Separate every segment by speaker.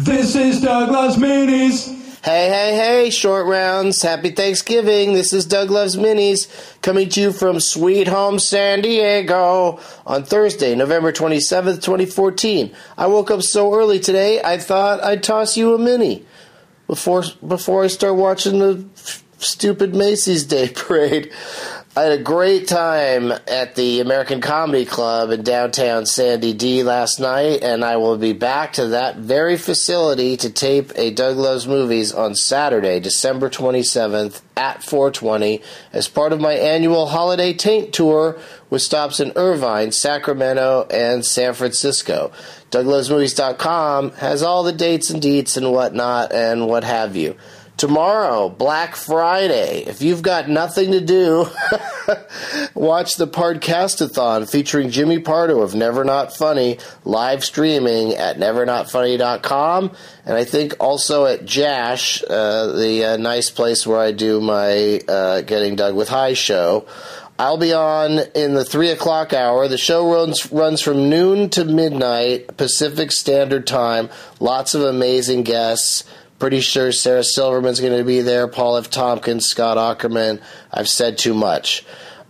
Speaker 1: This is Doug Loves Minis.
Speaker 2: Hey, hey, hey, short rounds. Happy Thanksgiving. This is Doug Loves Minis coming to you from Sweet Home San Diego on Thursday, November 27th, 2014. I woke up so early today, I thought I'd toss you a mini before, before I start watching the stupid Macy's Day Parade. I had a great time at the American Comedy Club in downtown Sandy D last night, and I will be back to that very facility to tape a Doug Loves Movies on Saturday, December 27th at 420 as part of my annual Holiday Taint Tour with stops in Irvine, Sacramento, and San Francisco. DougLovesMovies.com has all the dates and deets and whatnot and what have you. Tomorrow, Black Friday. If you've got nothing to do, watch the Podcastathon featuring Jimmy Pardo of Never Not Funny live streaming at nevernotfunny.com. And I think also at Jash, uh, the uh, nice place where I do my uh, Getting Doug with High show. I'll be on in the three o'clock hour. The show runs runs from noon to midnight Pacific Standard Time. Lots of amazing guests. Pretty sure Sarah Silverman's going to be there, Paul F. Tompkins, Scott Aukerman. I've said too much.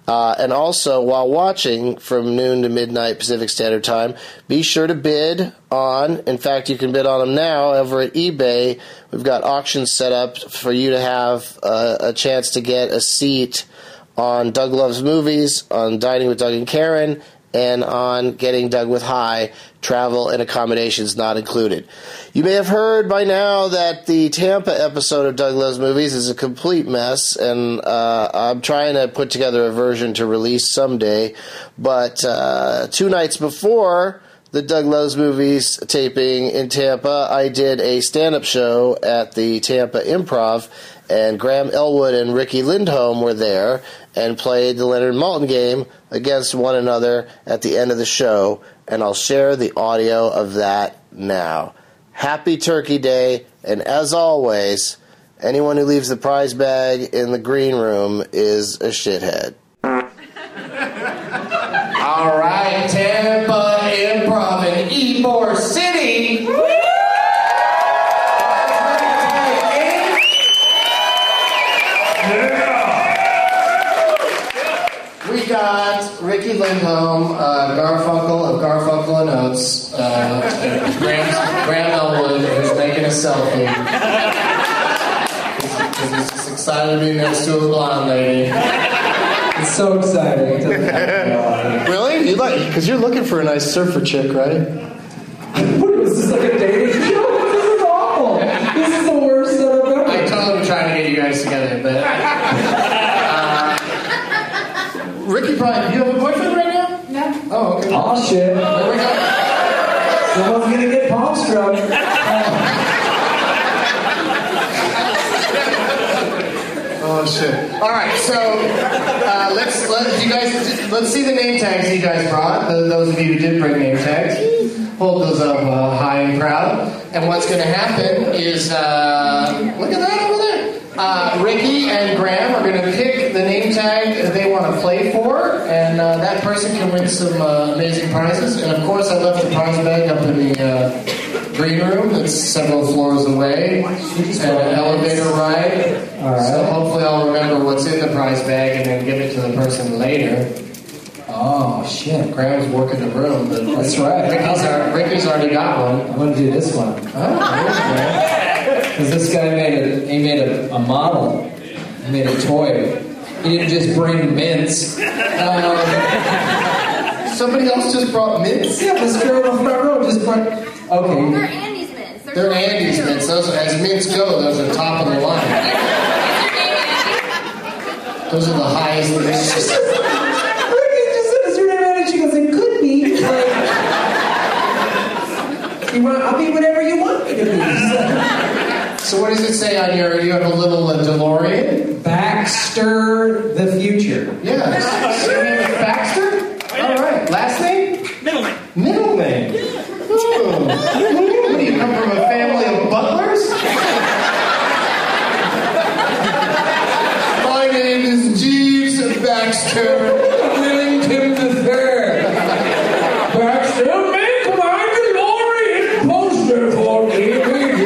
Speaker 2: Uh, and also, while watching from noon to midnight Pacific Standard Time, be sure to bid on. In fact, you can bid on them now over at eBay. We've got auctions set up for you to have uh, a chance to get a seat on Doug Loves Movies, on Dining with Doug and Karen, and on Getting Doug with High, travel and accommodations not included. You may have heard by now that the Tampa episode of Doug Loves Movies is a complete mess, and uh, I'm trying to put together a version to release someday. But uh, two nights before the Doug Loves Movies taping in Tampa, I did a stand up show at the Tampa Improv, and Graham Elwood and Riki Lindhome were there and played the Leonard Maltin game against one another at the end of the show, and I'll share the audio of that now. Happy Turkey Day, and as always, anyone who leaves the prize bag in the green room is a shithead. Got Riki Lindhome, uh, Garfunkel of Garfunkel and Oates, uh, Graham, Graham Elwood, who's making a selfie. He's, he's just excited to be next to a blonde lady.
Speaker 3: It's so exciting. It doesn't happen a lot.
Speaker 2: Really? You like? Because you're looking for a nice surfer chick, right?
Speaker 3: What is this like a dating show? This is awful. This is the worst setup ever.
Speaker 2: I totally trying to get you guys together, but Riki probably. You have a boyfriend right now?
Speaker 4: No.
Speaker 2: Oh, okay.
Speaker 3: Oh shit.
Speaker 2: There we go.
Speaker 3: Someone's gonna get palm struck.
Speaker 2: Oh shit! All right, so uh, let's let you guys let's see the name tags you guys brought. Those of you who did bring name tags, hold those up uh, high and proud. And what's going to happen is uh, look at that over there. Uh, Riki and Graham are going to pick the name tag they want to play for, and uh, that person can win some uh, amazing prizes. And of course, I left the prize bag up in the uh, green room that's several floors away, and an elevator ride.
Speaker 3: Right.
Speaker 2: So hopefully I'll remember what's in the prize bag and then give it to the person later.
Speaker 3: Oh shit.
Speaker 2: Graham's working the room, but
Speaker 3: That's right.
Speaker 2: Riki's, Riki's already got one.
Speaker 3: I'm gonna do this one.
Speaker 2: Oh,
Speaker 3: Because this guy made a he made a, a model. He made a toy. He didn't just bring mints. Um,
Speaker 2: Somebody else just brought mints.
Speaker 3: yeah, this girl in the front row just brought.
Speaker 4: They're Andy's mints.
Speaker 2: They're Andy's mints. Those, are- as mints go, those are top of the line. Those are the highest.
Speaker 3: Riki just said, "Is your name Andy?" She goes, "It could be." Like, I'll be whatever you want me to be.
Speaker 2: So what does it say on your? You have a little uh, DeLorean.
Speaker 3: Baxter the future.
Speaker 2: Yeah. Your name is Baxter. All right. Last name?
Speaker 5: Middle name.
Speaker 2: Middle name. Ooh. What do you come from? A family of butlers? My name is Jeeves Baxter.
Speaker 3: Willington the third. Baxter, make my DeLorean poster for me, please.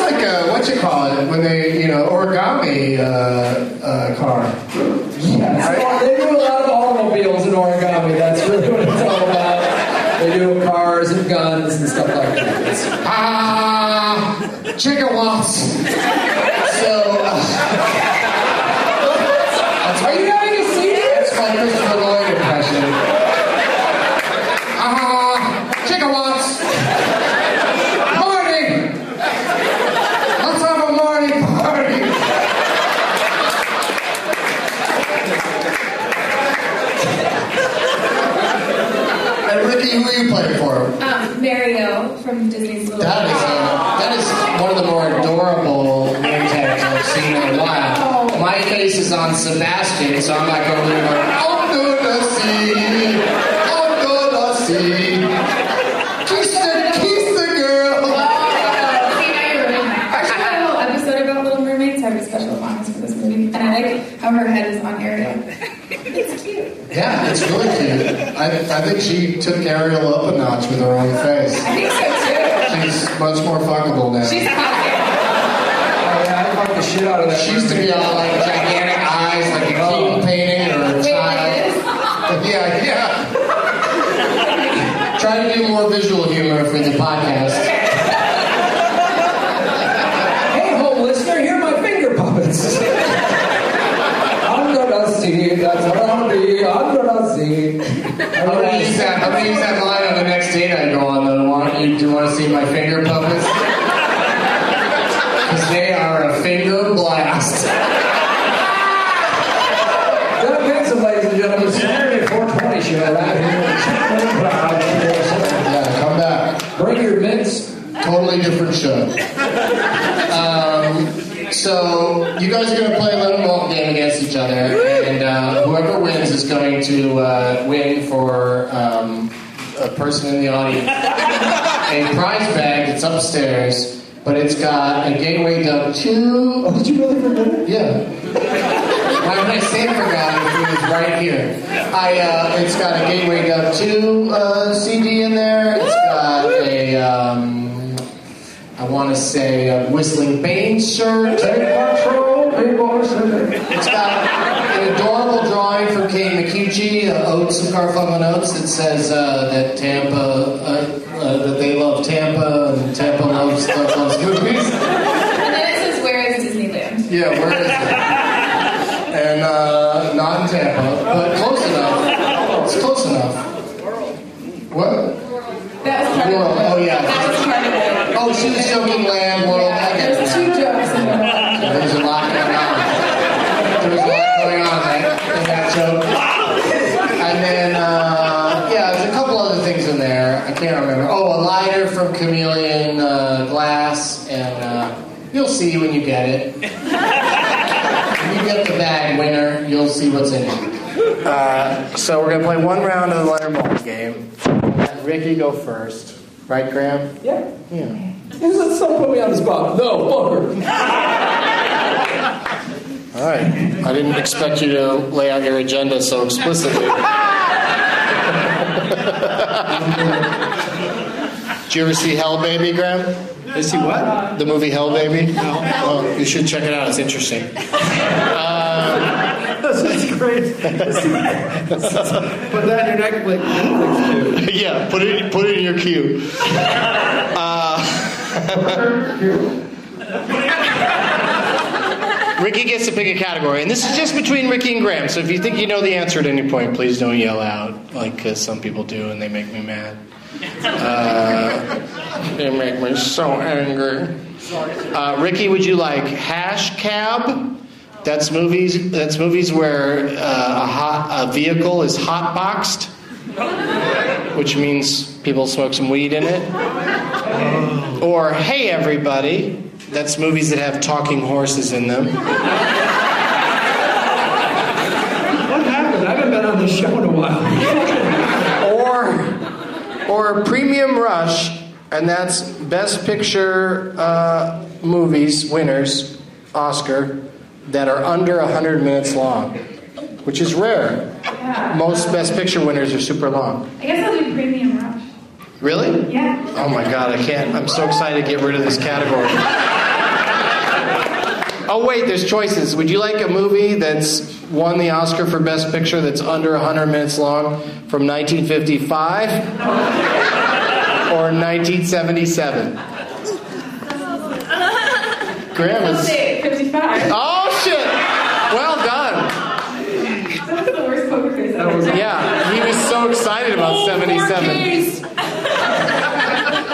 Speaker 4: like a what you call it when they you know origami uh, uh, car.
Speaker 3: Yes. They do a lot of automobiles in origami. That's really what it's all about. They do cars and guns and stuff like that. It's-
Speaker 4: Ah, chicken wants. So uh,
Speaker 3: Are you having a seizure?
Speaker 4: that's my Christopher Lloyd impression. Ah, chicken wants. Morning. Let's have a morning party. And Riki, who are you playing for?
Speaker 5: From Disney's Little
Speaker 4: That is that is one of the more adorable tags I've seen in a while. Oh. My face is on Sebastian, so I'm like over there going, I'm gonna see, I'm gonna see. Kiss the, kiss the girl.
Speaker 5: Oh, see, now you're ruining. Actually, I had a whole episode about Little Mermaids. I have a special fondness for this movie, and I like how her head is on Ariel. It's cute.
Speaker 4: Yeah, it's really cute. I, I think she took Ariel up a notch with her own face.
Speaker 5: I think so too.
Speaker 4: She's much more fuckable now.
Speaker 5: She's hot.
Speaker 3: Oh, yeah, I fucked the shit out of that.
Speaker 4: She used to be all like gigantic eyes, like a oh. king painting or a
Speaker 5: Wait,
Speaker 4: child.
Speaker 5: it is?
Speaker 4: Yeah, yeah. Try to do more visual humor for the podcast.
Speaker 3: Hey, home listener, here are my finger puppets. I'm gonna see, that's what see.
Speaker 4: I'm gonna use that. I'm gonna use that line on the next date I go on. Though, want you? Do you want to see my finger puppets? Because they are a finger blast.
Speaker 3: Doug Benson, ladies and gentlemen, Saturday 420 show right here.
Speaker 4: Yeah, come back.
Speaker 3: Bring your mitts.
Speaker 4: Totally different show. Um, so you guys are gonna play a little ball game against each other, and uh, whoever wins is going to uh, win for um, a person in the audience a prize bag that's upstairs. But it's got a Gateway Dub 2.
Speaker 3: Oh, did you really forget?
Speaker 4: Yeah. Why would I say forgot if it was right here? I uh, it's got a Gateway Dub 2 uh, CD in there. It's got a um, I want to say a Whistling Baines shirt.
Speaker 3: Take control, people.
Speaker 4: It's got an adorable drawing from Kate Micucci, uh, Oates of Garfunkel and Oates, that says uh, that Tampa, uh, uh, that they love Tampa, and Tampa loves loves movies.
Speaker 5: And then it says, "Where is Disneyland?"
Speaker 4: Yeah, where is it? And uh, not in Tampa, but close enough. It's close enough. What?
Speaker 5: That was part
Speaker 4: World.
Speaker 5: of it.
Speaker 4: Oh, yeah.
Speaker 5: That was part of it.
Speaker 4: Oh, she was joking land world. I get
Speaker 5: There's
Speaker 4: it.
Speaker 5: two jokes in there.
Speaker 4: There's a lot going on. There's a lot going on right, in that joke. And then, uh, yeah, there's a couple other things in there. I can't remember. Oh, a lighter from Chameleon uh, Glass, and uh, you'll see when you get it. When you get the bag winner, you'll see what's in it. Uh, so we're gonna play one round of the letter ball game. Let Riki go first, right, Graham?
Speaker 3: Yeah.
Speaker 4: Yeah.
Speaker 3: Let's not put me on the spot. No, fucker.
Speaker 4: All right. I didn't expect you to lay out your agenda so explicitly. Did you ever see Hell Baby, Graham?
Speaker 1: Is he what?
Speaker 4: The movie Hell Baby? No. Oh, you should check it out. It's interesting.
Speaker 1: That's great. Put that in your Netflix, Netflix queue.
Speaker 4: yeah, put it put it in your queue. Uh, Riki gets to pick a category, and this is just between Riki and Graham. So if you think you know the answer at any point, please don't yell out, like because some people do, and they make me mad. Uh, they make me so angry. Uh, Riki, would you like hash cab? That's movies. That's movies where uh, a hot a vehicle is hot boxed, which means people smoke some weed in it. Or hey everybody. That's movies that have talking horses in them.
Speaker 1: What happened? I haven't been on this show in a while.
Speaker 4: or or Premium Rush, and that's Best Picture uh, movies winners, Oscar, that are under 100 minutes long, which is rare.
Speaker 5: Yeah.
Speaker 4: Most Best Picture winners are super long.
Speaker 5: I guess I'll do Premium Rush.
Speaker 4: Really?
Speaker 5: Yeah.
Speaker 4: Oh my god, I can't. I'm so excited to get rid of this category. Oh wait, there's choices. Would you like a movie that's won the Oscar for Best Picture that's under 100 minutes long from 1955 or 1977? Graham
Speaker 5: I'll
Speaker 4: is.
Speaker 5: 55.
Speaker 4: Oh shit! Well done.
Speaker 5: That was the worst poker face ever.
Speaker 4: Yeah, he was so excited about 77.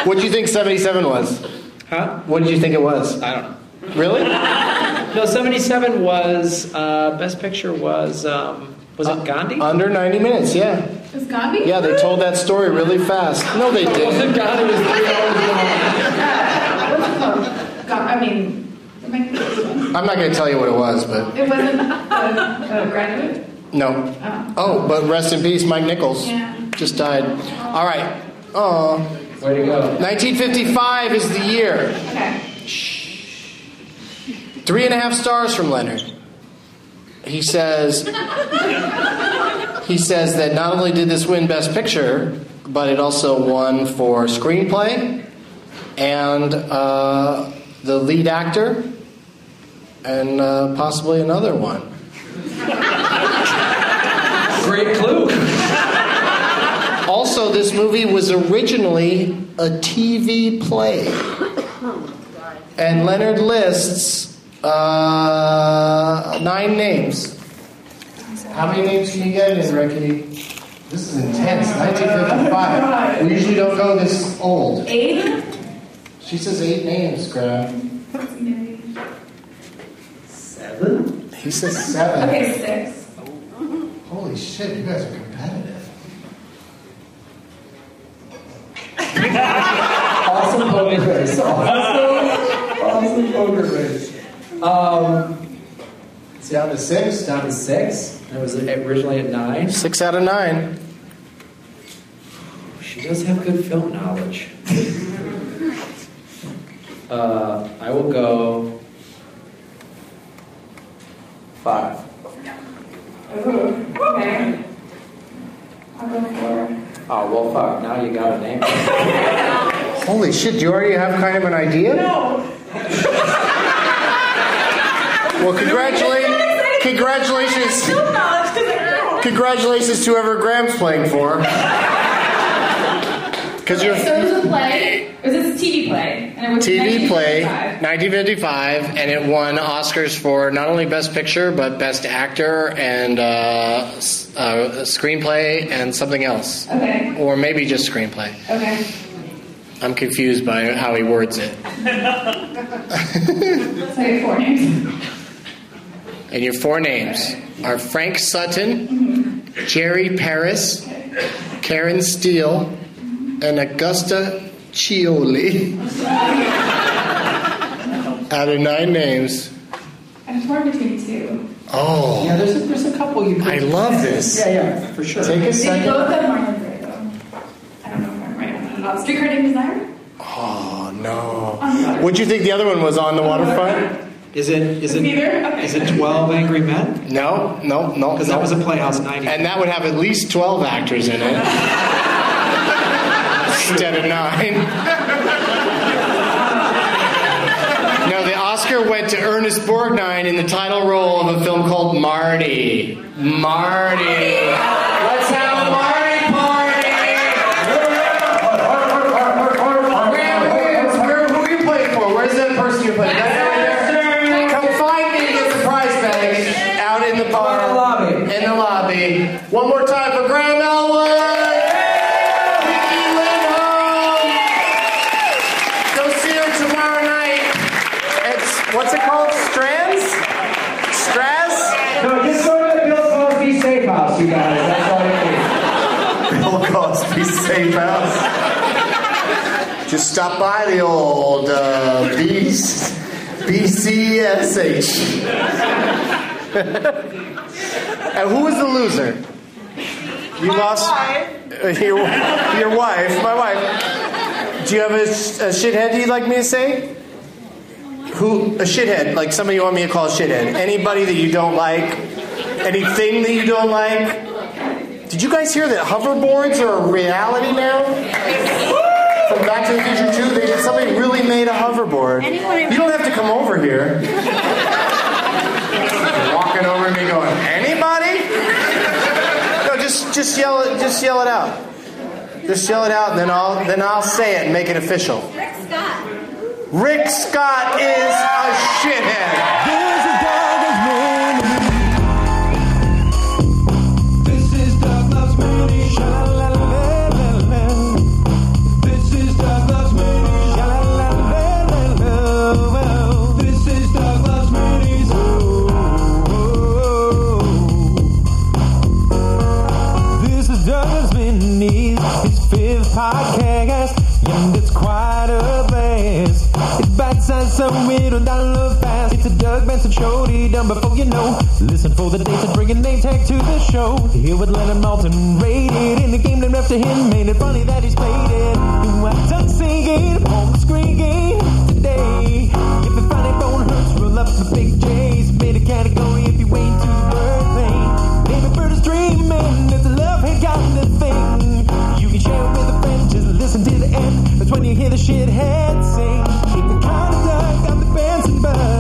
Speaker 4: What do you think 77 was?
Speaker 6: Huh?
Speaker 4: What did you think it was?
Speaker 6: I don't know.
Speaker 4: Really?
Speaker 6: No, 77 was, uh, Best Picture was, um, was it Gandhi?
Speaker 4: Under 90 minutes, yeah.
Speaker 5: It was Gandhi?
Speaker 4: Yeah, they told that story really fast. No, they didn't.
Speaker 6: it Gandhi? was three hours
Speaker 5: Uh, what's it called? God, I mean, am I-
Speaker 4: I'm not going to tell you what it was, but
Speaker 5: it wasn't a graduate?
Speaker 4: no.
Speaker 5: Oh.
Speaker 4: Oh, but rest in peace, Mike Nichols.
Speaker 5: Yeah.
Speaker 4: Just died. All right. Oh,
Speaker 3: Way to go.
Speaker 4: 1955 is the year.
Speaker 5: Okay.
Speaker 4: Three and a half stars from Leonard. He says he says that not only did this win Best Picture, but it also won for screenplay and uh, the lead actor, and uh, possibly another one.
Speaker 3: Great clue.
Speaker 4: Also, this movie was originally a TV play, and Leonard lists uh, nine names. How many names can you get in Rickety? This is intense. 1955. We usually don't go this old.
Speaker 5: Eight?
Speaker 4: She says eight names, Graham.
Speaker 3: Seven?
Speaker 4: He says seven.
Speaker 5: Okay, six.
Speaker 4: Holy shit, you guys are competitive.
Speaker 3: Awesome poker face. Awesome, awesome poker face. Um,
Speaker 4: It's down to six.
Speaker 3: down to six. It was originally at nine.
Speaker 4: Six out of nine.
Speaker 3: She does have good film knowledge. uh, I will go five.
Speaker 5: Ooh, okay. I'll go for.
Speaker 3: Oh well, fuck. Now you got a name.
Speaker 4: Holy shit, do you already have kind of an idea?
Speaker 5: No!
Speaker 4: Well, congratulations. Congratulations.
Speaker 5: Film knowledge, because I don't.
Speaker 4: Congratulations to whoever Graham's playing for. Because you're
Speaker 5: So it was a play. It was a TV play. And it was
Speaker 4: TV play,
Speaker 5: 1955.
Speaker 4: 1955, and it won Oscars for not only Best Picture, but Best Actor and uh, uh, Screenplay and something else.
Speaker 5: Okay.
Speaker 4: Or maybe just Screenplay.
Speaker 5: Okay.
Speaker 4: I'm confused by how he words it.
Speaker 5: So have four names.
Speaker 4: And your four names are Frank Sutton, Jerry Paris, Karen Steele, and Augusta Ciolli. Out of nine names.
Speaker 5: I'm torn between two.
Speaker 4: Oh,
Speaker 3: Yeah, there's a, there's a couple you. Could,
Speaker 4: I love this.
Speaker 3: Yeah, yeah, for sure.
Speaker 4: Take a
Speaker 5: They
Speaker 4: second.
Speaker 5: both have Marlon Brando. I don't know if I'm right on that. Streetcar Named Desire?
Speaker 4: Oh no. What'd you think the other one was on the waterfront?
Speaker 7: Is it is it
Speaker 5: Okay.
Speaker 7: is it Twelve Angry Men?
Speaker 4: No, no, no.
Speaker 7: Because
Speaker 4: no.
Speaker 7: that was a Playhouse '90.
Speaker 4: and that would have at least 12 actors in it instead of nine. No, the Oscar went to Ernest Borgnine in the title role of a film called Marty. Marty. Oh, One more time for Graham Elwood. Riki Lindhome. Go see her tomorrow night. It's what's it called? Strands? Straz?
Speaker 3: No, just go to the Bill Cosby Safe House, you guys. That's all you need.
Speaker 4: Bill Cosby Safe House. Just stop by the old uh, B- BCSH. and who was the loser? You lost Uh, your, your wife, my wife. Do you have a, a shithead you'd like me to say? Who a shithead? Like somebody you want me to call a shithead? Anybody that you don't like? Anything that you don't like? Did you guys hear that hoverboards are a reality now? From Back to the Future 2, they, somebody really made a hoverboard. You don't have to come over here. walking over me going, anybody? Just just yell it just yell it out. Just yell it out and then I'll then I'll say it and make it official.
Speaker 8: Rick Scott.
Speaker 4: Rick Scott is a
Speaker 9: Done before you know. Listen for the dates and bring a name tag to the show. Here with Leonard Maltin, rated in the game named after him. Made it funny that he's played it. You went to singing, home screaming today. If the funny bone hurts, roll up the big J's. Made a category if you wait to the bird pain. Baby bird is dreaming, if the love ain't got nothing. You can share it with a friend, just listen to the end. That's when you hear the shithead sing. Keep it kind of dark, got the the dancing bird.